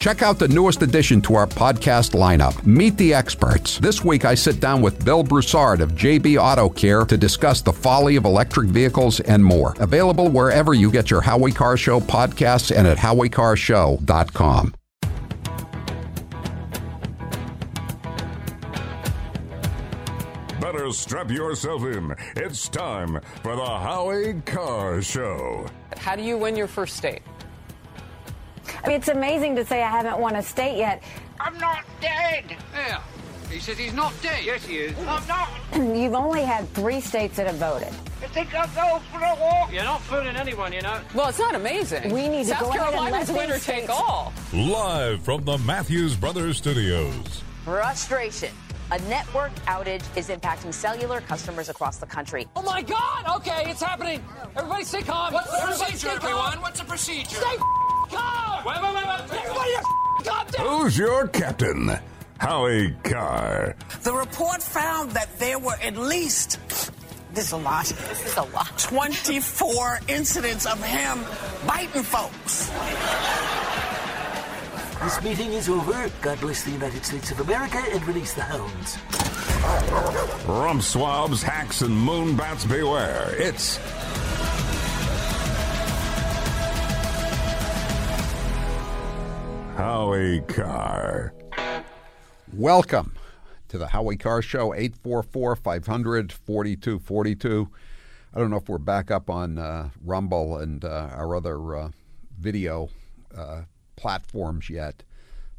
Check out the newest addition to our podcast lineup, Meet the Experts. This week I sit down with Bill Broussard of JB Auto Care to discuss the folly of electric vehicles and more. Available wherever you get your Howie Carr Show podcasts and at howiecarrshow.com. Better strap yourself in. It's time for the Howie Carr Show. How do you win your first state? I mean, it's amazing to say I haven't won a state yet. I'm not dead. Yeah. He says he's not dead. Yes, he is. I'm not. You've only had three states that have voted. You think I'll go for a walk? You're not fooling anyone, you know. Well, it's not amazing. We need to South go ahead and Carolina's let winner these take all. Live from the Matthews Brothers Studios. Frustration. A network outage is impacting cellular customers across the country. Oh my God! Okay, it's happening. Everybody stay calm. What's the Everybody procedure, everyone? What's the procedure? Stay calm. Wait, wait, wait, wait. Everybody, calm down. Who's your captain? Howie Carr. The report found that there were at least, this is a lot, This is a lot. 24 incidents of him biting folks. This meeting is over. God bless the United States of America and release the hounds. Rump swabs, hacks, and moonbats beware. It's Howie Carr. Welcome to the Howie Carr Show, 844 500 4242. I don't know if we're back up on uh, Rumble and uh, our other uh, video uh, platforms yet,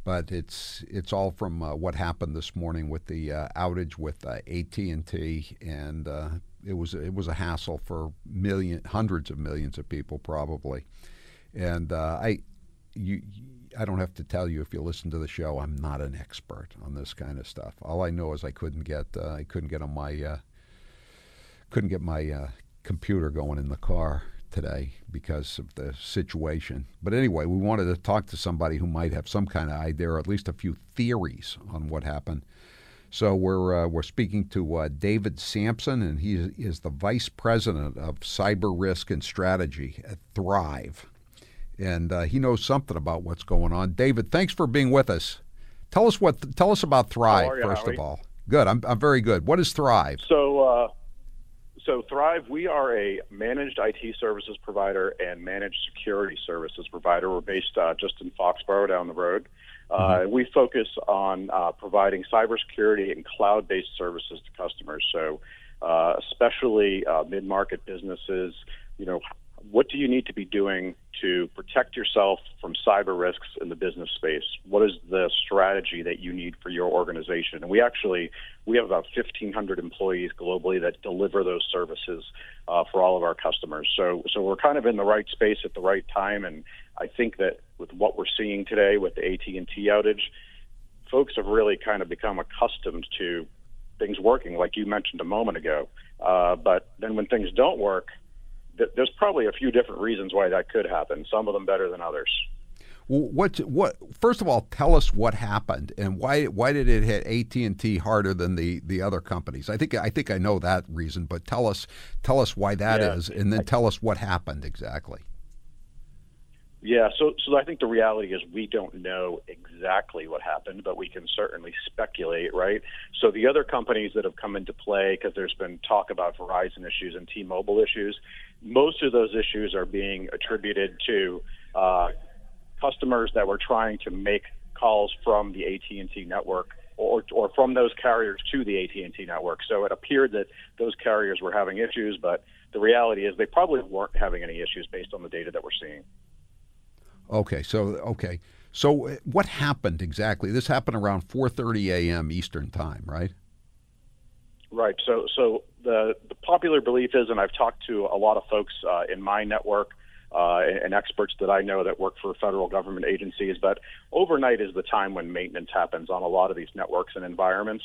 but it's it's all from uh, what happened this morning with the uh, outage with AT&T, and uh, it was it was a hassle for million hundreds of millions of people probably, and I you. I don't have to tell you if you listen to the show. I'm not an expert on this kind of stuff. All I know is I couldn't get uh, I couldn't get on my uh, couldn't get my uh, computer going in the car today because of the situation. But anyway, we wanted to talk to somebody who might have some kind of idea or at least a few theories on what happened. So we're uh, we're speaking to uh, David Sampson, and he is the vice president of cyber risk and strategy at Thrive, and uh, he knows something about what's going on. David, thanks for being with us. Tell us what tell us about Thrive you, first Howie? of all. Good, I'm I'm very good. What is Thrive? So, uh, so Thrive, we are a managed IT services provider and managed security services provider. We're based uh, just in Foxborough down the road. Uh, We focus on uh, providing cybersecurity and cloud-based services to customers. So, uh, especially uh, mid-market businesses, you know, what do you need to be doing to protect yourself from cyber risks in the business space? What is the strategy that you need for your organization? And we actually we have about 1,500 employees globally that deliver those services uh, for all of our customers. So so we're kind of in the right space at the right time, and I think that with what we're seeing today with the AT and T outage, folks have really kind of become accustomed to things working, like you mentioned a moment ago. Uh, but then when things don't work, th- there's probably a few different reasons why that could happen. Some of them better than others. What what first of all tell us what happened and why why did it hit AT&T harder than the, the other companies? I think I think I know that reason, but tell us tell us why that is, Yeah. and then tell us what happened exactly. Yeah, so so I think the reality is we don't know exactly what happened, but we can certainly speculate, right? So the other companies that have come into play, because there's been talk about Verizon issues and T-Mobile issues, most of those issues are being attributed to uh, customers that were trying to make calls from the AT&T network or, or from those carriers to the AT&T network. So it appeared that those carriers were having issues, but the reality is they probably weren't having any issues based on the data that we're seeing. Okay, so okay, so uh, what happened exactly? This happened around 4:30 a.m. Eastern time, right? Right. So, so the the popular belief is, and I've talked to a lot of folks uh, in my network uh, and, and experts that I know that work for federal government agencies, but overnight is the time when maintenance happens on a lot of these networks and environments.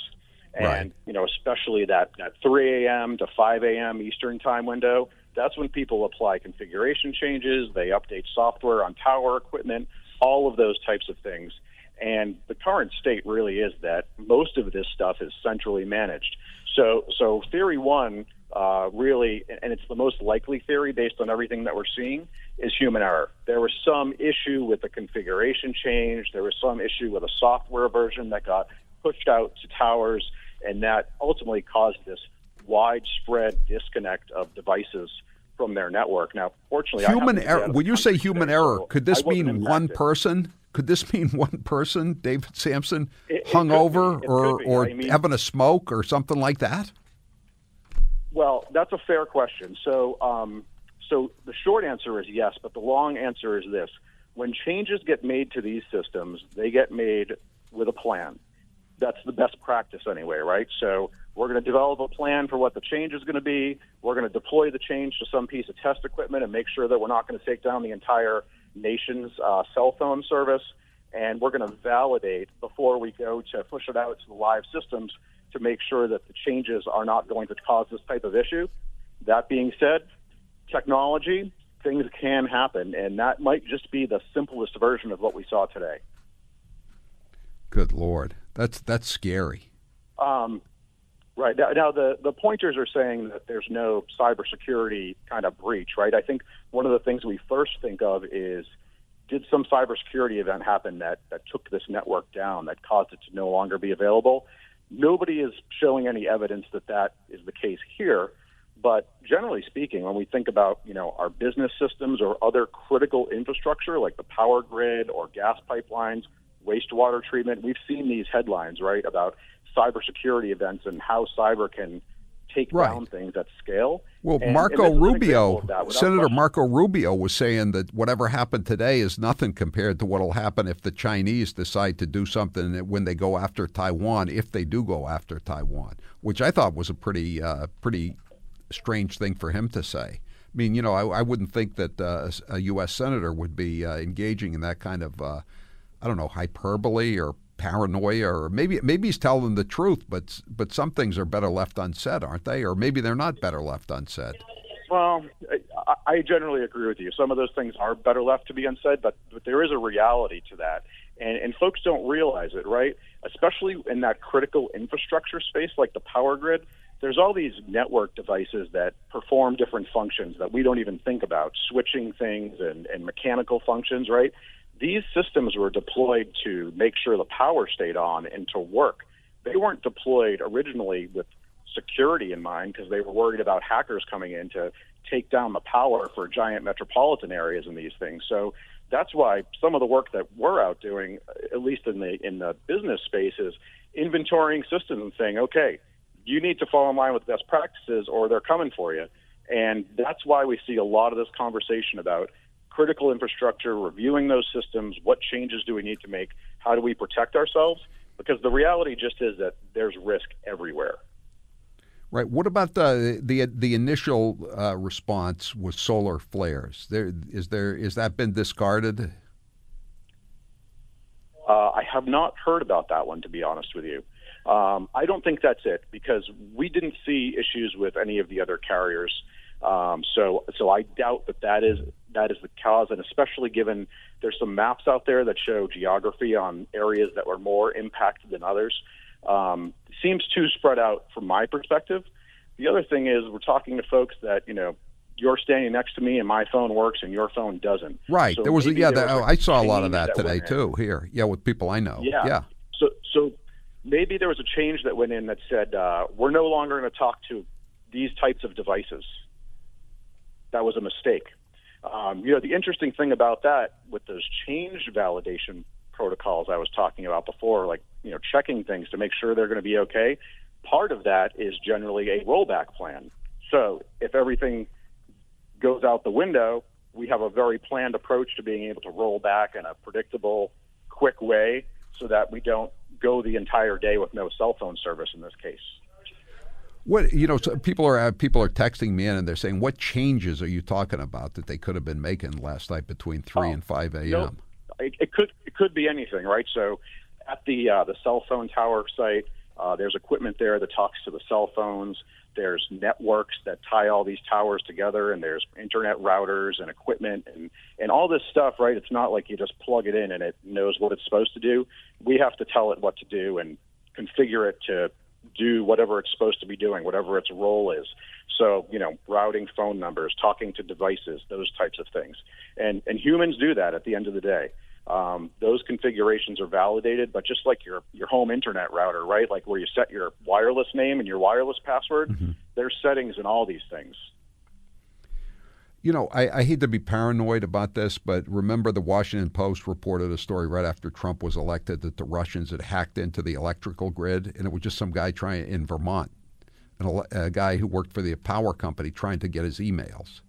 And Right. you know, especially that that 3 a.m. to 5 a.m. Eastern time window. That's when people apply configuration changes. They update software on tower equipment, all of those types of things. And the current state really is that most of this stuff is centrally managed. So, so theory one uh, really, and it's the most likely theory based on everything that we're seeing, is human error. There was some issue with the configuration change. There was some issue with a software version that got pushed out to towers, and that ultimately caused this widespread disconnect of devices from their network. Now, fortunately, human error. When you say human error, could this mean one person? Could this mean one person, David Sampson, it, hung it over or, or I mean, having a smoke or something like that? Well, that's a fair question. So, um, so the short answer is yes, but the long answer is this: when changes get made to these systems, they get made with a plan. That's the best practice anyway, right? So we're going to develop a plan for what the change is going to be. We're going to deploy the change to some piece of test equipment and make sure that we're not going to take down the entire nation's uh, cell phone service. And we're going to validate before we go to push it out to the live systems to make sure that the changes are not going to cause this type of issue. That being said, technology, things can happen, and that might just be the simplest version of what we saw today. Good Lord, that's that's scary. Um, right now, now, the the pointers are saying that there's no cybersecurity kind of breach. Right. I think one of the things we first think of is did some cybersecurity event happen that that took this network down that caused it to no longer be available? Nobody is showing any evidence that that is the case here. But generally speaking, when we think about you know our business systems or other critical infrastructure like the power grid or gas pipelines, wastewater treatment, we've seen these headlines right about cybersecurity events and how cyber can take right. down things at scale. Well, and, Marco and Rubio, Senator question. Marco Rubio was saying that whatever happened today is nothing compared to what will happen if the Chinese decide to do something when they go after Taiwan, if they do go after Taiwan, which I thought was a pretty, uh, pretty strange thing for him to say. I mean, you know, I, I wouldn't think that uh, a U.S. senator would be uh, engaging in that kind of, uh, I don't know, hyperbole or paranoia, or maybe maybe he's telling the truth, but but some things are better left unsaid, aren't they? Or maybe they're not better left unsaid. Well, I, generally agree with you. Some of those things are better left to be unsaid, but but there is a reality to that, and and folks don't realize it, right? Especially in that critical infrastructure space, like the power grid. There's all these network devices that perform different functions that we don't even think about, switching things and, and mechanical functions, right? These systems were deployed to make sure the power stayed on and to work. They weren't deployed originally with security in mind because they were worried about hackers coming in to take down the power for giant metropolitan areas and these things. So that's why some of the work that we're out doing, at least in the in the business space, is inventorying systems and saying, okay, you need to fall in line with best practices or they're coming for you. And that's why we see a lot of this conversation about critical infrastructure, reviewing those systems, what changes do we need to make, how do we protect ourselves? Because the reality just is that there's risk everywhere. Right. What about the the the initial uh, response with solar flares? There is there is that been discarded? Uh, I have not heard about that one, to be honest with you. Um, I don't think that's it because we didn't see issues with any of the other carriers. Um, so, so I doubt that that is that is the cause, and especially given there's some maps out there that show geography on areas that were more impacted than others. Um, seems too spread out from my perspective. The other thing is we're talking to folks that you know you're standing next to me and my phone works and your phone doesn't. Right. So there was a, yeah. there That, was oh, I saw a lot of that, that today too. Here, yeah, with people I know. Yeah. Yeah. So so maybe there was a change that went in that said uh, we're no longer going to talk to these types of devices. That was a mistake. Um, you know, the interesting thing about that with those change validation protocols I was talking about before, like you know, checking things to make sure they're going to be okay. Part of that is generally a rollback plan. So if everything goes out the window, we have a very planned approach to being able to roll back in a predictable, quick way so that we don't go the entire day with no cell phone service in this case. What you know, so people are uh, people are texting me in and they're saying, "What changes are you talking about that they could have been making last night between three Oh, and five a.m.?" No, it, it could it could be anything, right? So at the uh, the cell phone tower site, uh, there's equipment there that talks to the cell phones. There's networks that tie all these towers together, and there's internet routers and equipment and and all this stuff, right? It's not like you just plug it in and it knows what it's supposed to do. We have to tell it what to do and configure it to do whatever it's supposed to be doing, whatever its role is. So, you know, routing phone numbers, talking to devices, those types of things. And, and humans do that at the end of the day. Um, those configurations are validated, but just like your, your home internet router, right? Like where you set your wireless name and your wireless password, Mm-hmm. there's settings in all these things. You know, I, I hate to be paranoid about this, but remember the Washington Post reported a story right after Trump was elected that the Russians had hacked into the electrical grid, and it was just some guy trying in Vermont, an, a guy who worked for the power company trying to get his emails.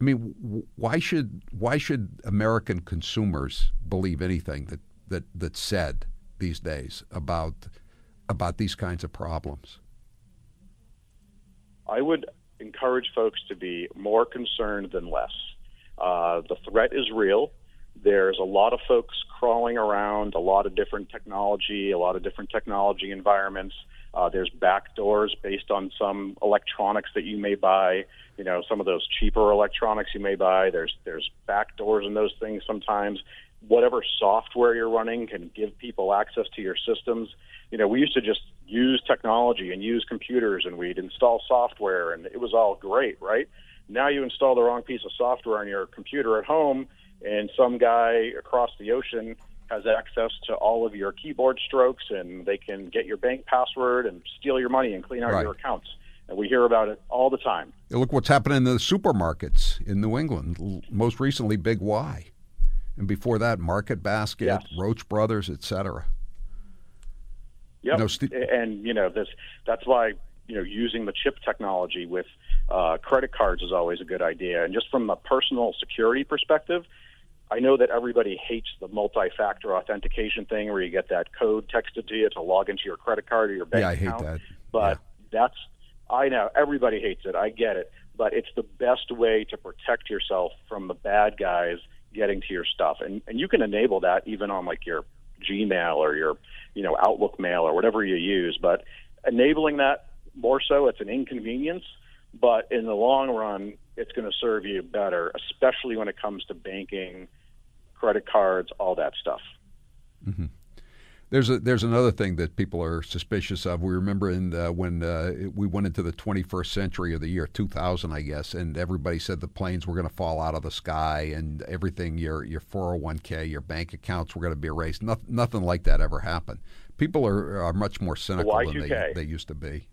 I mean, why should why should American consumers believe anything that, that that's said these days about about these kinds of problems? I would encourage folks to be more concerned than less. Uh, the threat is real. There's a lot of folks crawling around, a lot of different technology, a lot of different technology environments. Uh, there's back doors based on some electronics that you may buy. You know, some of those cheaper electronics you may buy. There's there's back doors in those things sometimes. Whatever software you're running can give people access to your systems. You know, we used to just use technology and use computers, and we'd install software, and it was all great, right? Now you install the wrong piece of software on your computer at home, and some guy across the ocean has access to all of your keyboard strokes, and they can get your bank password and steal your money and clean out Right. your accounts. And we hear about it all the time. Look what's happening in the supermarkets in New England. Most recently, Big Y, and before that, Market Basket, Yes. Roche Brothers, etc. Yep. No, Ste- and you know this. That's why you know using the chip technology with uh, credit cards is always a good idea. And just from a personal security perspective, I know that everybody hates the multi-factor authentication thing where you get that code texted to you to log into your credit card or your bank Yeah, I hate that. But that's I know everybody hates it. I get it, but it's the best way to protect yourself from the bad guys getting to your stuff. And and you can enable that even on like your Gmail or your you know Outlook mail or whatever you use. But enabling that more so, it's an inconvenience, but in the long run, it's going to serve you better, especially when it comes to banking, credit cards, all that stuff. Mm-hmm. There's a, there's another thing that people are suspicious of. We remember in the, when uh, we went into the 21st century of the year 2000, I guess, and everybody said the planes were going to fall out of the sky and everything your your 401k, your bank accounts were going to be erased. Nothing, nothing like that ever happened. People are, are much more cynical than they, Y2K. they used to be.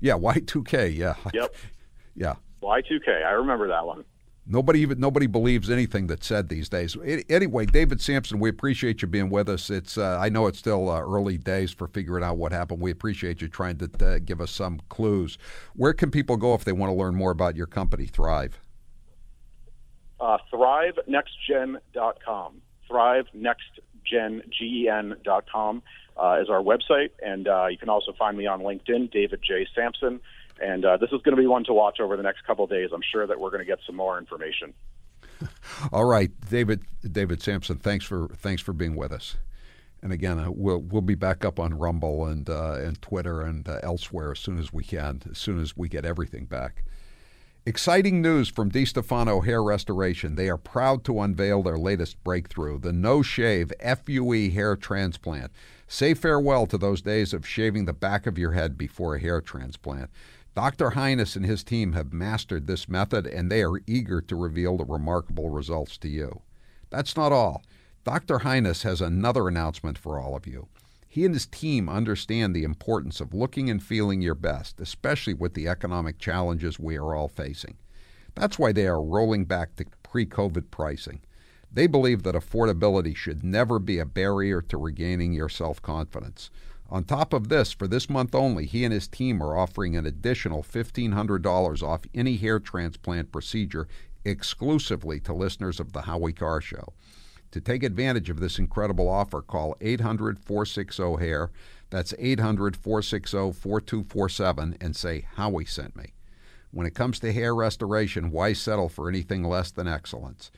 Yeah, Y2K. Yeah. Yep. yeah. Y2K, I remember that one. Nobody even nobody believes anything that's said these days. Anyway, David Sampson, we appreciate you being with us. It's uh, I know it's still uh, early days for figuring out what happened. We appreciate you trying to uh, give us some clues. Where can people go if they want to learn more about your company, Thrive? uh, thrivenextgen.com. Thrivenextgen.com uh, is our website, and uh, you can also find me on LinkedIn, David J. Sampson. And uh, this is going to be one to watch over the next couple days. I'm sure that we're going to get some more information. All right, David David Sampson, thanks for thanks for being with us. And again, uh, we'll we'll be back up on Rumble and uh, and Twitter and uh, elsewhere as soon as we can, as soon as we get everything back. Exciting news from DiStefano Hair Restoration. They are proud to unveil their latest breakthrough, the No Shave FUE hair transplant. Say farewell to those days of shaving the back of your head before a hair transplant. Dr. Highness and his team have mastered this method and they are eager to reveal the remarkable results to you. That's not all. Dr. Highness has another announcement for all of you. He and his team understand the importance of looking and feeling your best, especially with the economic challenges we are all facing. That's why they are rolling back to pre COVID pricing. They believe that affordability should never be a barrier to regaining your self confidence. On top of this, for this month only, he and his team are offering an additional $1,500 off any hair transplant procedure exclusively to listeners of the Howie Carr Show. To take advantage of this incredible offer, call 800 460 HAIR. That's 800 460 4247 and say, Howie sent me. When it comes to hair restoration, why settle for anything less than excellence?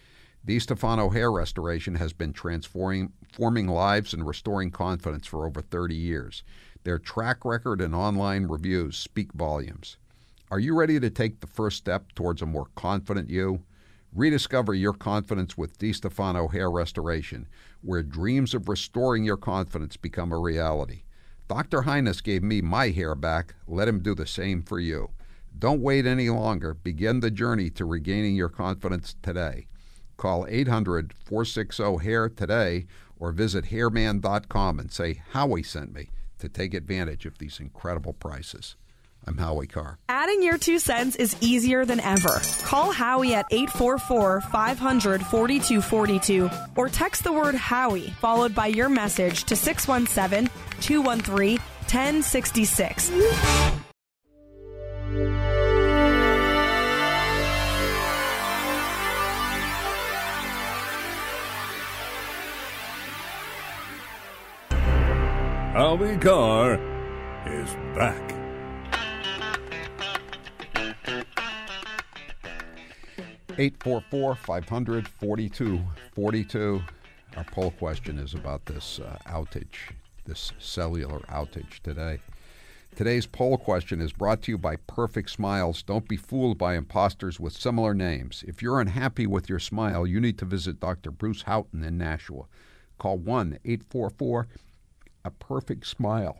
DiStefano Hair Restoration has been transforming forming lives and restoring confidence for over 30 years. Their track record and online reviews speak volumes. Are you ready to take the first step towards a more confident you? Rediscover your confidence with DiStefano Hair Restoration, where dreams of restoring your confidence become a reality. Dr. Highness gave me my hair back. Let him do the same for you. Don't wait any longer. Begin the journey to regaining your confidence today. Call 800 460 HAIR today or visit hairman.com and say Howie sent me to take advantage of these incredible prices. I'm Howie Carr. Adding your two cents is easier than ever. Call Howie at 844 500 4242 or text the word Howie followed by your message to 617 213 1066. Howie Carr is back. Eight four four five hundred forty two forty two. Our poll question is about this uh, outage, this cellular outage today. Today's poll question is brought to you by Perfect Smiles. Don't be fooled by imposters with similar names. If you're unhappy with your smile, you need to visit Dr. Bruce Houghton in Nashua. Call 1 844 A Perfect Smile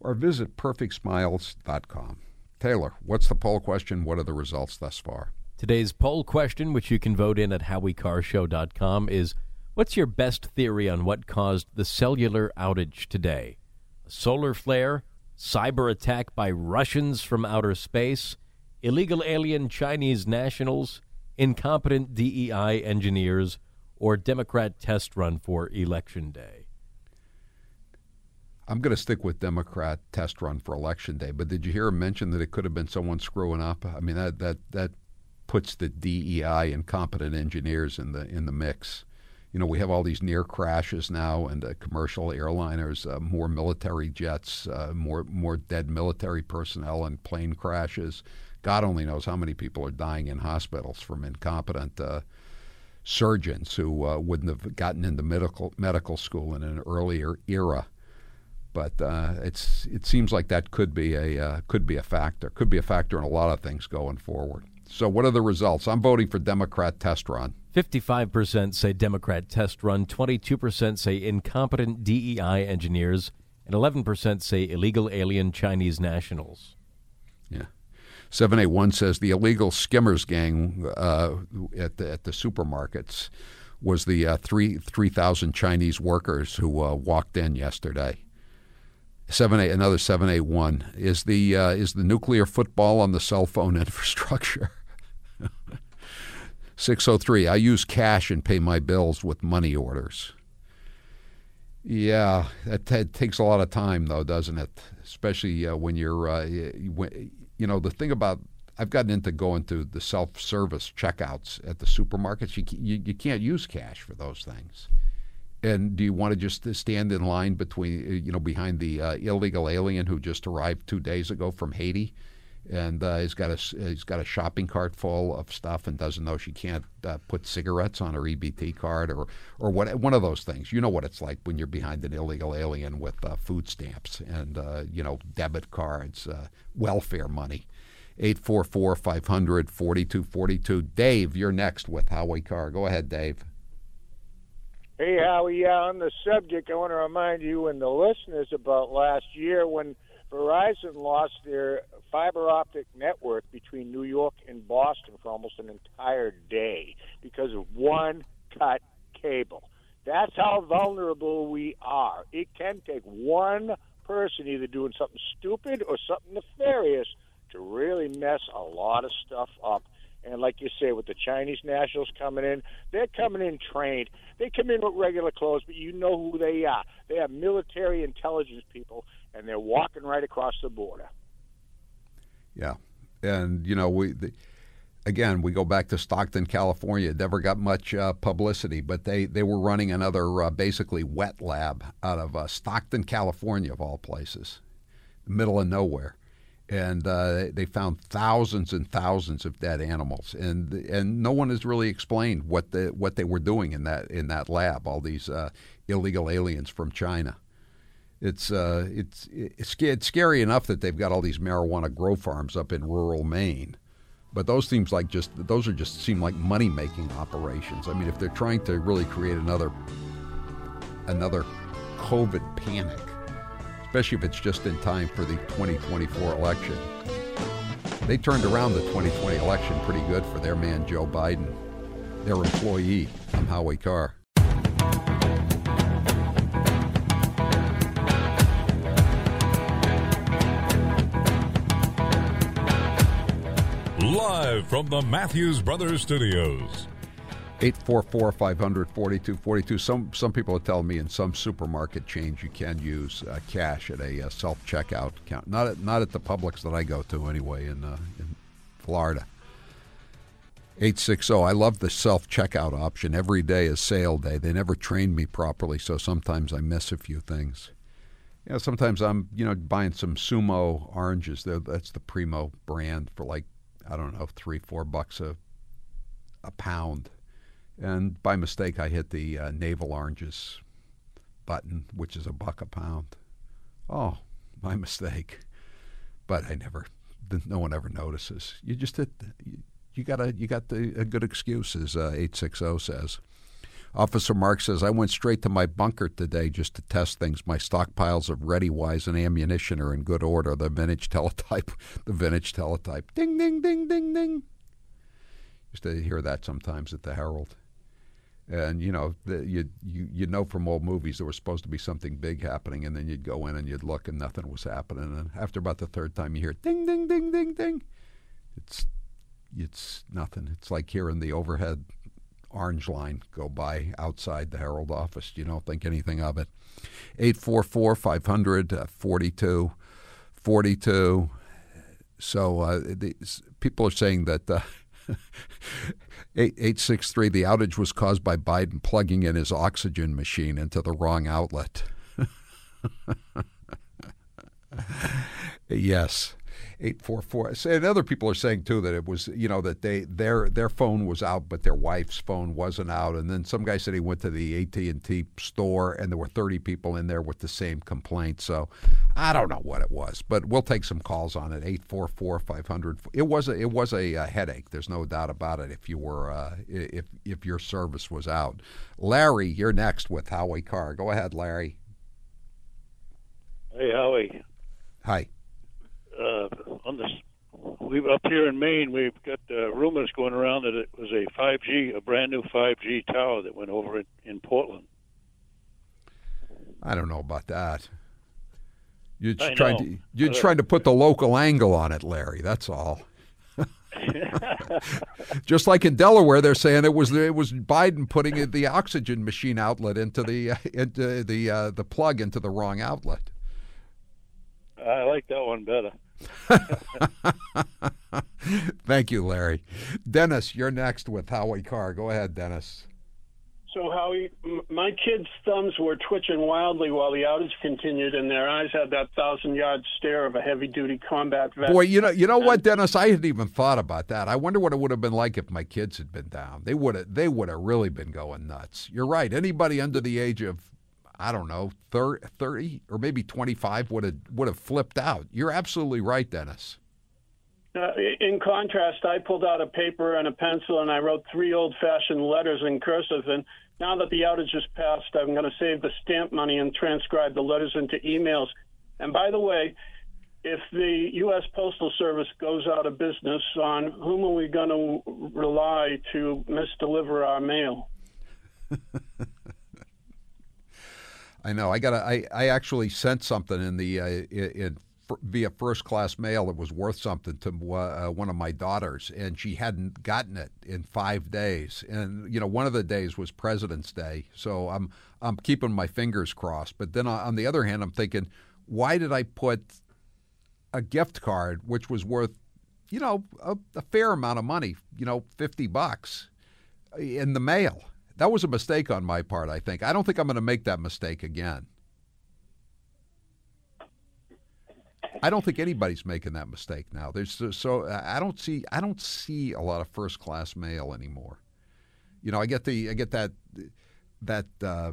or visit perfectsmiles.com. Taylor, what's the poll question? What are the results thus far? Today's poll question, which you can vote in at howiecarrshow.com, is What's your best theory on what caused the cellular outage today? A solar flare? Cyber attack by Russians from outer space? Illegal alien Chinese nationals? Incompetent DEI engineers? Or Democrat test run for Election Day? I'm going to stick with Democrat test run for Election Day, but did you hear him mention that it could have been someone screwing up? I mean, that, that, that puts the DEI incompetent engineers in the, in the mix you know, we have all these near crashes now, and uh, commercial airliners, uh, more military jets, uh, more more dead military personnel, and plane crashes. God only knows how many people are dying in hospitals from incompetent uh, surgeons who uh, wouldn't have gotten into medical medical school in an earlier era. But uh, it's it seems like that could be a could be a factor. Could be a factor in a lot of things going forward. So, what are the results? I'm voting for Democrat test run. 55% say Democrat test run, 22% say incompetent DEI engineers, and 11% say illegal alien Chinese nationals. Yeah. 781 says the illegal skimmers gang uh, at, the, at the supermarkets was the uh, three 3,000 Chinese workers who uh, walked in yesterday. Seven eight another seven eight one is the uh, is the nuclear football on the cell phone infrastructure. 603. I use cash and pay my bills with money orders. Yeah, that, that takes a lot of time, though, doesn't it? Especially uh, when you're, uh, when, you know, the thing about I've gotten into going to the self-service checkouts at the supermarkets. You, you, you can't use cash for those things. And do you want to just stand in line between, you know, behind the uh, illegal alien who just arrived two days ago from Haiti? and uh, he's got a he's got a shopping cart full of stuff and doesn't know she can't uh, put cigarettes on her EBT card or or what one of those things. You know what it's like when you're behind an illegal alien with uh, food stamps and uh, you know debit cards, uh, welfare money. 844 500 4242. Dave, you're next with Howie Carr. Go ahead, Dave. Hey, Howie. Yeah, on the subject, I want to remind you and the listeners about last year when Verizon lost their fiber optic network between New York and Boston for almost an entire day because of one cut cable. That's how vulnerable we are. It can take one person either doing something stupid or something nefarious to really mess a lot of stuff up. And like you say, with the Chinese nationals coming in, they're coming in trained. They come in with regular clothes, but you know who they are. They are military intelligence people, and they're walking right across the border. Yeah, and you know we. The, again, we go back to Stockton, California. Never got much uh, publicity, but they, they were running another uh, basically wet lab out of uh, Stockton, California, of all places, middle of nowhere. And uh, they found thousands and thousands of dead animals, and and no one has really explained what the what they were doing in that in that lab. All these uh, illegal aliens from China it's uh, it's it's scary enough that they've got all these marijuana grow farms up in rural Maine, but those seems like just those are just seem like money making operations. I mean, if they're trying to really create another another COVID panic, especially if it's just in time for the 2024 election. They turned around the 2020 election pretty good for their man Joe Biden, their employee. I'm Howie Carr. Live from the Matthews Brothers Studios. 844 500 4242. Some, some people are telling me in some supermarket chains you can use uh, cash at a uh, self checkout account. Not at, not at the Publix that I go to anyway in, uh, in Florida. 860. I love the self checkout option. Every day is sale day. They never trained me properly, so sometimes I miss a few things. You know, sometimes I'm, you know, buying some Sumo oranges. They're, that's the Primo brand for like, I don't know, three, four bucks a, a pound. And by mistake, I hit the uh, navel oranges button, which is a buck a pound. Oh, my mistake. But I never, no one ever notices. You just hit, you, got a, you got the, a good excuse, as uh, 860 says. Officer Mark says, I went straight to my bunker today just to test things. My stockpiles of ReadyWise and ammunition are in good order. The vintage teletype, the vintage teletype. Ding, ding, ding, ding, ding. Used to hear that sometimes at the Herald. And you know, the, you you you know from old movies there was supposed to be something big happening, and then you'd go in and you'd look, and nothing was happening. And after about the third time, you hear ding, ding, ding, ding, ding. It's it's nothing. It's like hearing the overhead orange line go by outside the Herald office. You don't think anything of it. 844 500 42 42. So uh, these, people are saying that. Uh, 8863 the outage was caused by Biden plugging in his oxygen machine into the wrong outlet. yes. 844 and other people are saying too that it was you know that they their their phone was out but their wife's phone wasn't out. And then some guy said he went to the AT&T store and there were 30 people in there with the same complaint. So I don't know what it was but we'll take some calls on it. 844 500 it was a, it was a, a, headache. There's no doubt about it if you were uh, if if your service was out. Larry you're next with Howie Carr. Go ahead Larry. Hey Howie. Hi. uh, on this, we up here in Maine, we've got uh, rumors going around that it was a 5G, a brand new 5G tower that went over in, in Portland. I don't know about that. You're just trying to you're uh, trying to put the local angle on it, Larry. That's all. just like in Delaware, they're saying it was it was Biden putting the oxygen machine outlet into the into the uh, the plug into the wrong outlet. I like that one better. Thank you, Larry. Dennis, you're next with Howie Carr. Go ahead, Dennis. So, Howie, my kids' thumbs were twitching wildly while the outage continued, and their eyes had that thousand-yard stare of a heavy-duty combat vet. Boy, you know, you know what, Dennis? I hadn't even thought about that. I wonder what it would have been like if my kids had been down. They would have, they would have really been going nuts. You're right. Anybody under the age of I don't know, 30 or maybe 25 would have would have flipped out. You're absolutely right, Dennis. Uh, in contrast, I pulled out a paper and a pencil and I wrote three old-fashioned letters in cursive. And now that the outage has passed, I'm going to save the stamp money and transcribe the letters into emails. And by the way, if the U.S. Postal Service goes out of business, on whom are we going to rely to misdeliver our mail? I know. I got. I I actually sent something in the uh, in, via first class mail that was worth something to uh, one of my daughters, and she hadn't gotten it in five days. And you know, one of the days was President's Day, so I'm I'm keeping my fingers crossed. But then on the other hand, I'm thinking, why did I put a gift card which was worth, you know, a, a fair amount of money, you know, fifty bucks, in the mail? That was a mistake on my part, I think. I don't think I'm going to make that mistake again. I don't think anybody's making that mistake now. There's so I don't see I don't see a lot of first class mail anymore. You know, I get the I get that that uh,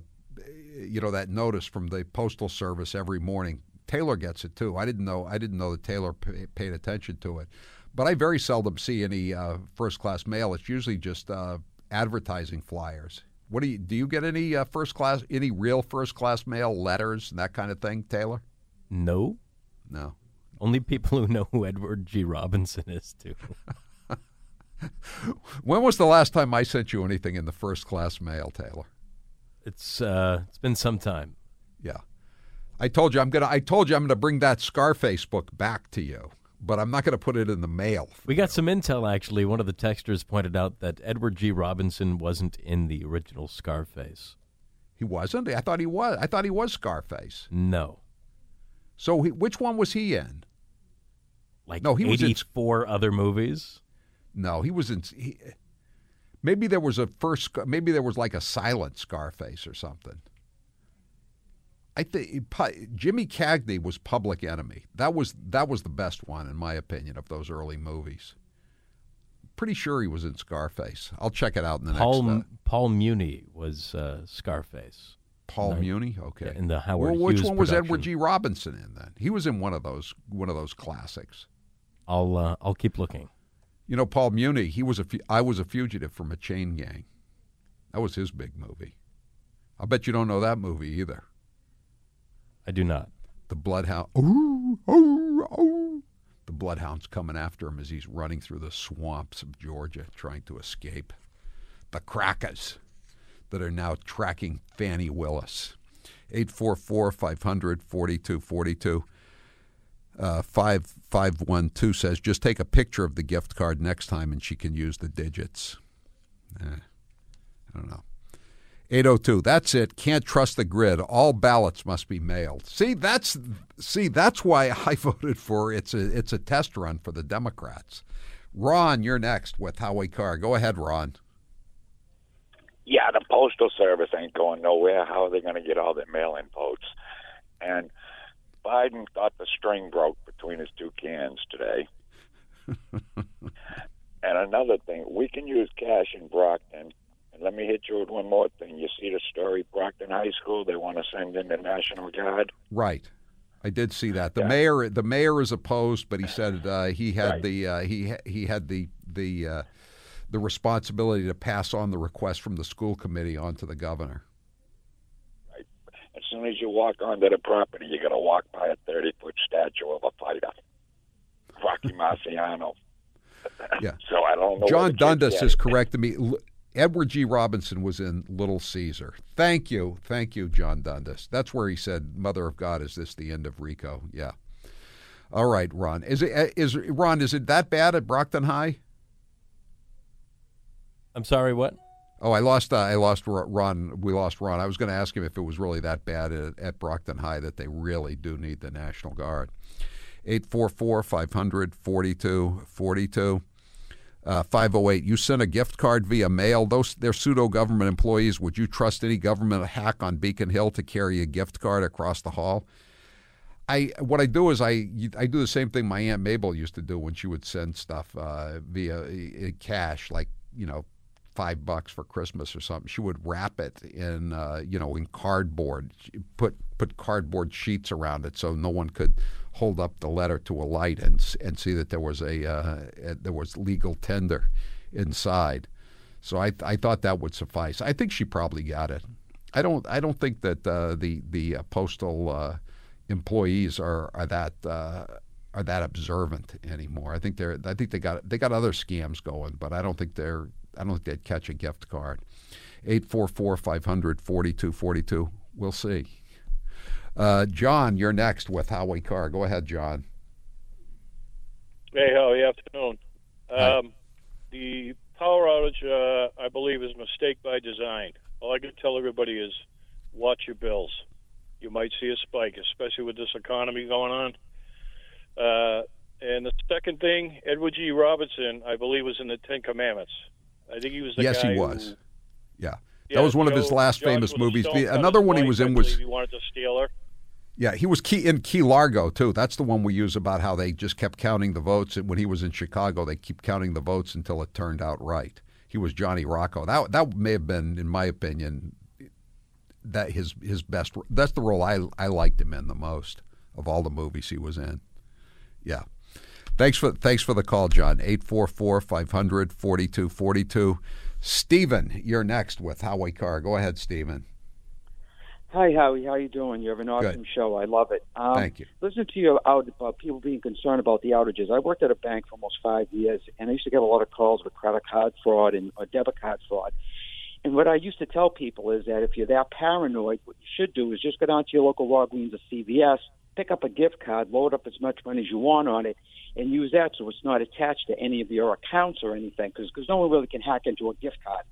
you know that notice from the postal service every morning. Taylor gets it too. I didn't know I didn't know that Taylor pay, paid attention to it, but I very seldom see any uh, first class mail. It's usually just uh, advertising flyers. What do you do? You get any uh, first class, any real first class mail letters and that kind of thing, Taylor? No, no. Only people who know who Edward G. Robinson is do. when was the last time I sent you anything in the first class mail, Taylor? It's uh, it's been some time. Yeah, I told you I'm gonna. I told you I'm gonna bring that Scarface book back to you, but I'm not gonna put it in the mail. We got some intel actually. One of the texters pointed out that Edward G. Robinson wasn't in the original Scarface. He wasn't. I thought he was. I thought he was Scarface. No. So he, which one was he in? Like no, he was in four other movies. No, he was in. He, maybe there was a first. Maybe there was like a silent Scarface or something. I think Jimmy Cagney was Public Enemy. That was that was the best one in my opinion of those early movies. Pretty sure he was in Scarface. I'll check it out in the Paul, next. Uh, Paul Muni was uh, Scarface. Paul Muni, okay. In the Howard well, which Hughes one was production. Edward G. Robinson in then? He was in one of those one of those classics. I'll uh, I'll keep looking. You know, Paul Muni. He was a. I was a fugitive from a chain gang. That was his big movie. I bet you don't know that movie either. I do not. The Bloodhound. Ooh, ooh, ooh. The Bloodhound's coming after him as he's running through the swamps of Georgia trying to escape. The Crackers that are now tracking Fani Willis. 844 500 4242. Uh, 5512 says, just take a picture of the gift card next time and she can use the digits. Eh, I don't know. 802. That's it. Can't trust the grid. All ballots must be mailed. See, that's see that's why I voted for it's a it's a test run for the Democrats. Ron, you're next with Howie Carr. Go ahead, Ron. Yeah, the postal service ain't going nowhere. How are they going to get all their mail-in votes? And Biden thought the string broke between his two cans today. and another thing, we can use cash in Brockton. Let me hit you with one more thing. You see the story, Brockton High School, they want to send in the National Guard. Right. I did see that. The yeah. mayor the mayor is opposed, but he said uh, he had right. the uh, he he had the the uh, the responsibility to pass on the request from the school committee on to the governor. Right. As soon as you walk onto the property, you're going to walk by a 30 foot statue of a fighter, Rocky Marciano. Yeah. so I don't know. John Dundas has corrected me. Edward G. Robinson was in Little Caesar. Thank you. Thank you, John Dundas. That's where he said, Mother of God, is this the end of Rico? Yeah. All right, Ron. Is it is Ron, is it that bad at Brockton High? I'm sorry, what? Oh, I lost. Uh, I lost Ron. We lost Ron. I was going to ask him if it was really that bad at, at Brockton High that they really do need the National Guard. 844 500 4242. Uh, 508. You sent a gift card via mail. Those they're pseudo government employees. Would you trust any government hack on Beacon Hill to carry a gift card across the hall? I what I do is I I do the same thing my aunt Mabel used to do when she would send stuff uh, via uh, cash, like you know five bucks for Christmas or something. She would wrap it in, uh, you know, in cardboard, put put cardboard sheets around it so no one could hold up the letter to a light and and see that there was a, uh, there was legal tender inside. So I I thought that would suffice. I think she probably got it. I don't I don't think that uh, the the uh, postal uh, employees are are that uh, are that observant anymore. I think they're I think they got they got other scams going, but I don't think they're I don't think they'd catch a gift card. 844 500 4242. We'll see. Uh, John, you're next with Howie Carr. Go ahead, John. Hey, Howie. Afternoon. Um, the power outage, uh, I believe, is a mistake by design. All I can tell everybody is watch your bills. You might see a spike, especially with this economy going on. Uh, and the second thing, Edward G. Robinson, I believe, was in the Ten Commandments. I think he was the yes, guy he was. Who, yeah. that was one Joe, of his last famous movies. The, another one he was in was He wanted to steal her. Yeah, he was key in Key Largo too. That's the one we use about how they just kept counting the votes. And when he was in Chicago, they keep counting the votes until it turned out right. He was Johnny Rocco. That that may have been, in my opinion, that his his best. That's the role I I liked him in the most of all the movies he was in. Yeah. Thanks for thanks for the call, John. 844 500 4242. Stephen, you're next with Howie Carr. Go ahead, Stephen. Hi, Howie. How you doing? You have an awesome Good. show. I love it. Um, Thank you. Listen to you out about people being concerned about the outages. I worked at a bank for almost five years, and I used to get a lot of calls with credit card fraud and or debit card fraud. And what I used to tell people is that if you're that paranoid, what you should do is just go down to your local Walgreens or CVS, pick up a gift card, load up as much money as you want on it, and use that so it's not attached to any of your accounts or anything, because no one really can hack into a gift card.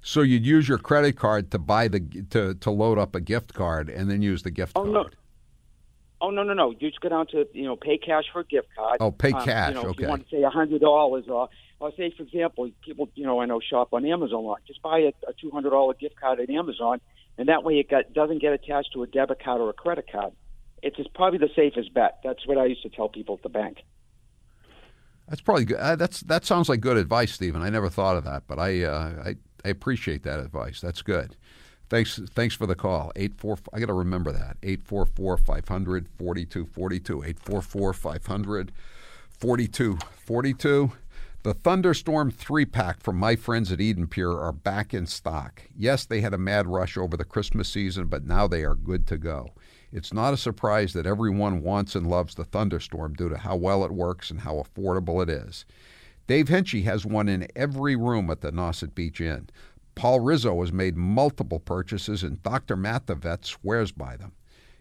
So you'd use your credit card to buy the to to load up a gift card and then use the gift Oh card. no. Oh no no no! You just go down to you know pay cash for a gift card. Oh, pay Um, cash, You know, if okay. you want to say a hundred dollars, or or say for example, people you know I know shop on Amazon a lot. Just buy a, a two hundred dollar gift card at Amazon, and that way it got, doesn't get attached to a debit card or a credit card. It's probably the safest bet. That's what I used to tell people at the bank. That's probably good. Uh, that's that sounds like good advice, Stephen. I never thought of that, but I uh, I, I appreciate that advice. That's good. Thanks thanks for the call. Eight four. I got to remember that. Eight four four five hundred forty two forty two. Eight four four five hundred forty two forty two. The Thunderstorm three pack from my friends at Eden Pure are back in stock. Yes, they had a mad rush over the Christmas season, but now they are good to go. It's not a surprise that everyone wants and loves the Thunderstorm due to how well it works and how affordable it is. Dave Henchy has one in every room at the Nauset Beach Inn. Paul Rizzo has made multiple purchases, and Dr. Matt vet swears by them.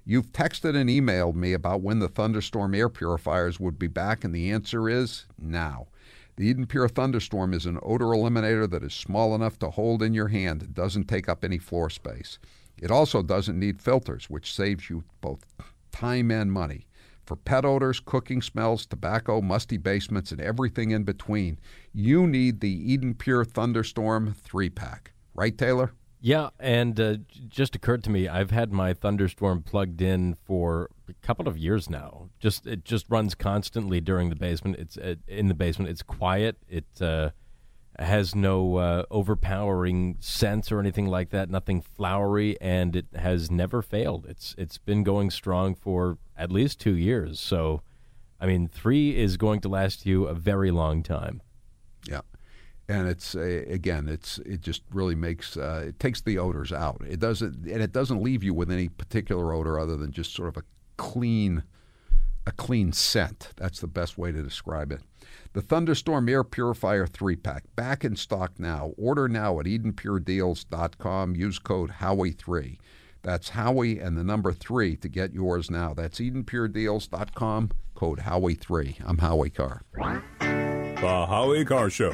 You've texted and emailed me about when the Thunderstorm air purifiers would be back, and the answer is now. The Eden Pure Thunderstorm is an odor eliminator that is small enough to hold in your hand and doesn't take up any floor space. It also doesn't need filters, which saves you both time and money. For pet odors, cooking smells, tobacco, musty basements, and everything in between, you need the Eden Pure Thunderstorm 3 pack. Right, Taylor? Yeah, and uh, just occurred to me, I've had my thunderstorm plugged in for a couple of years now. Just it just runs constantly during the basement. It's uh, in the basement. It's quiet. It uh, has no uh, overpowering sense or anything like that. Nothing flowery, and it has never failed. It's it's been going strong for at least two years. So, I mean, three is going to last you a very long time. Yeah, and it's uh, again, it's it just really makes uh, it takes the odors out. It doesn't, and it doesn't leave you with any particular odor other than just sort of a clean, a clean scent. That's the best way to describe it. The Thunderstorm Air Purifier 3 pack, back in stock now. Order now at EdenPureDeals.com. Use code Howie3. That's Howie and the number 3 to get yours now. That's EdenPureDeals.com, code Howie3. I'm Howie Carr. The Howie Carr Show.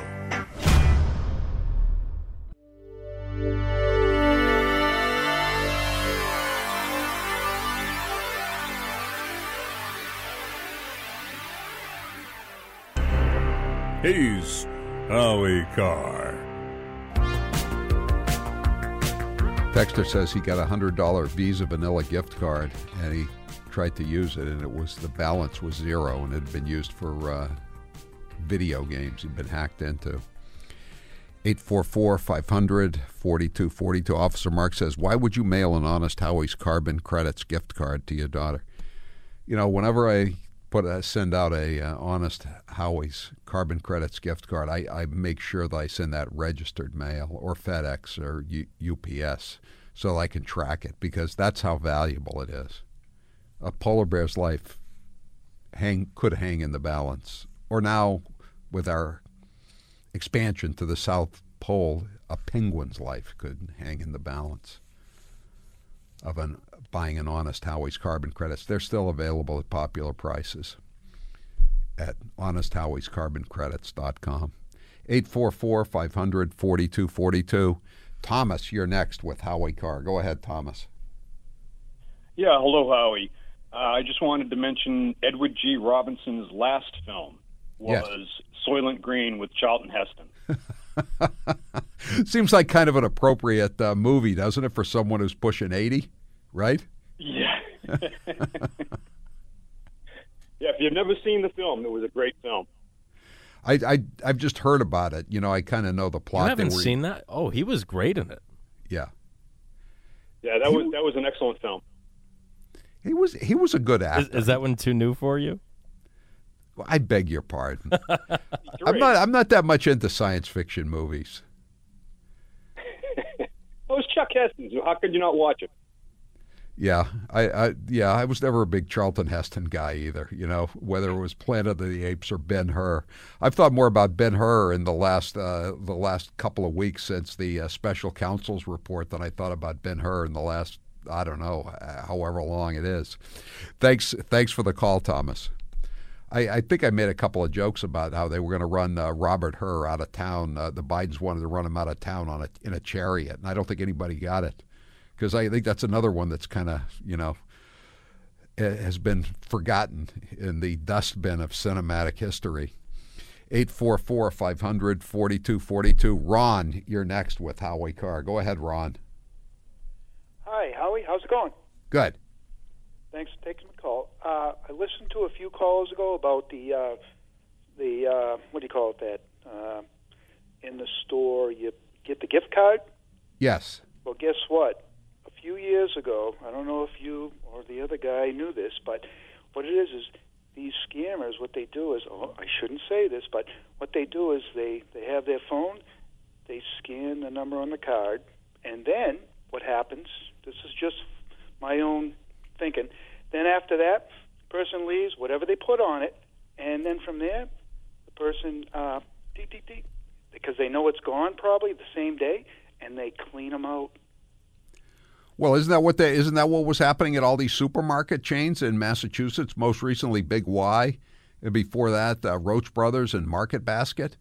He's Howie Carr. Texter says he got a hundred dollar Visa Vanilla gift card and he tried to use it and it was the balance was zero and it had been used for uh, video games he'd been hacked into. 844 500 4242. Officer Mark says, Why would you mail an Honest Howie's Carbon Credits gift card to your daughter? You know, whenever I put a, send out a uh, Honest Howie's Carbon Credits gift card, I, I make sure that I send that registered mail or FedEx or U, UPS so I can track it because that's how valuable it is. A polar bear's life hang could hang in the balance. Or now, with our expansion to the South Pole, a penguin's life could hang in the balance of an buying an honest Howie's carbon credits. They're still available at popular prices at honesthowiescarboncredits.com. 844 500 4242. Thomas, you're next with Howie Carr. Go ahead, Thomas. Yeah, hello, Howie. Uh, I just wanted to mention Edward G. Robinson's last film was Yes. Soylent Green with Charlton Heston. Seems like kind of an appropriate uh, movie, doesn't it, for someone who's pushing 80, right? Yeah. yeah, if you've never seen the film, it was a great film. I, I, I've just heard about it. You know, I kind of know the plot. You haven't were- seen that? Oh, he was great in it. Yeah. Yeah, that was that was an excellent film. He was he was a good actor. is that one too new for you? Well, I beg your pardon. I'm not I'm not that much into science fiction movies. Those Chuck Heston. How could you not watch it? Yeah, I, I yeah, I was never a big Charlton Heston guy either. You know, whether it was Planet of the Apes or Ben Hur. I've thought more about Ben Hur in the last uh, the last couple of weeks since the uh, special counsel's report than I thought about Ben Hur in the last I don't know, however long it is. Thanks, thanks for the call, Thomas. I, I think I made a couple of jokes about how they were going to run uh, Robert Hur out of town. Uh, the Bidens wanted to run him out of town on a in a chariot, and I don't think anybody got it because I think that's another one that's kind of you know has been forgotten in the dustbin of cinematic history. 844 500 4242. Ron, you're next with Howie Carr. Go ahead, Ron. Hi, Howie. How's it going? Good. Thanks for taking the call. Uh, I listened to a few calls ago about the uh, the uh, what do you call it that uh, in the store you get the gift card. Yes. Well, guess what? Few years ago, I don't know if you or the other guy knew this, but what it is is these scammers. What they do is, oh, I shouldn't say this, but what they do is they they have their phone, they scan the number on the card, and then what happens this is just my own thinking. Then after that, person leaves, whatever they put on it, and then from there, the person uh, because they know it's gone probably the same day, and they clean them out. Well, isn't that what they, isn't that what was happening at all these supermarket chains in Massachusetts? Most recently, Big Y, and before that, uh, Roche Brothers and Market Basket.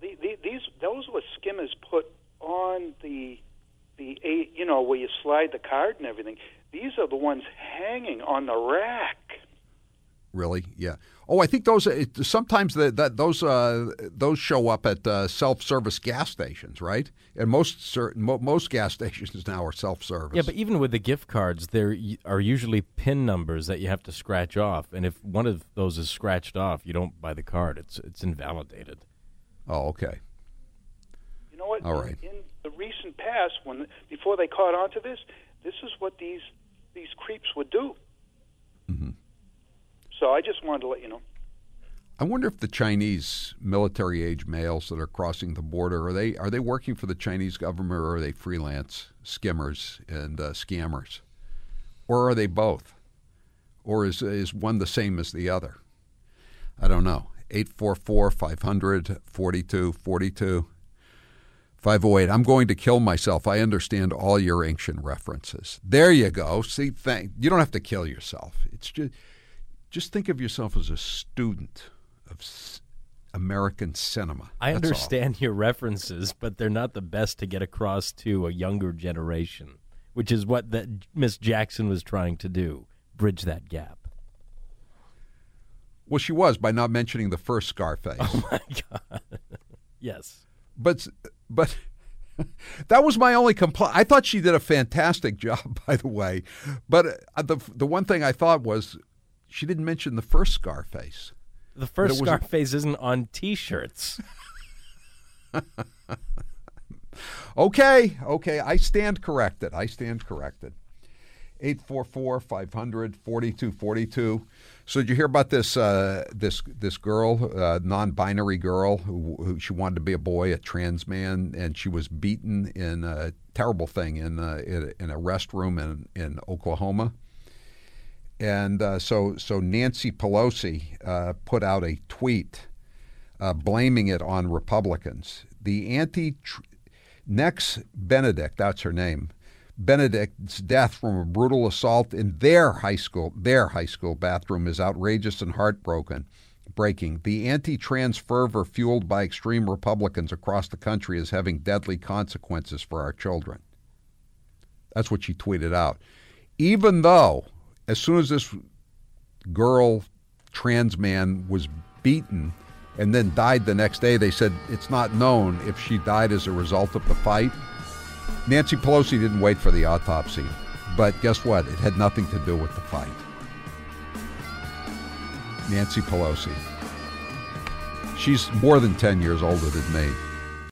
The, the, these those were skimmers put on the the you know, where you slide the card and everything. These are the ones hanging on the rack. Really? Yeah. Oh, I think those sometimes the, that those uh, those show up at uh, self-service gas stations, right? And most certain, most gas stations now are self-service. Yeah, but even with the gift cards, there are usually PIN numbers that you have to scratch off, and if one of those is scratched off, you don't buy the card. It's it's invalidated. Oh, okay. You know what? All right. In the recent past, when before they caught on to this, this is what these these creeps would do. So I just wanted to let you know. I wonder if the Chinese military age males that are crossing the border are they are they working for the Chinese government or are they freelance skimmers and uh, scammers, or are they both, or is is one the same as the other? I don't know. 844 500 4242. 508. I'm going to kill myself. I understand all your ancient references. There you go. See, thank you don't have to kill yourself. It's just just think of yourself as a student of American cinema. I understand all. your references, but they're not the best to get across to a younger generation, which is what that Miss Jackson was trying to do, bridge that gap. Well, she was by not mentioning the first Scarface. Oh my god. yes. But but that was my only complaint. I thought she did a fantastic job, by the way. But uh, the the one thing I thought was she didn't mention the first Scarface. The first Scarface isn't on T-shirts. okay, okay. I stand corrected. I stand corrected. 844 500 4242. So did you hear about this uh, this this girl, uh, non-binary girl, who, who, she wanted to be a boy, a trans man, and she was beaten in a terrible thing in a, in a restroom in in Oklahoma. And uh, so so Nancy Pelosi uh, put out a tweet uh, blaming it on Republicans. The anti Nex Benedict, that's her name, Benedict's death from a brutal assault in their high school their high school bathroom is outrageous and heartbroken breaking. The anti-trans fervor fueled by extreme Republicans across the country is having deadly consequences for our children. That's what she tweeted out. Even though as soon as this girl trans man was beaten and then died the next day, they said it's not known if she died as a result of the fight Nancy Pelosi didn't wait for the autopsy, but guess what? It had nothing to do with the fight. Nancy Pelosi. She's more than 10 years older than me.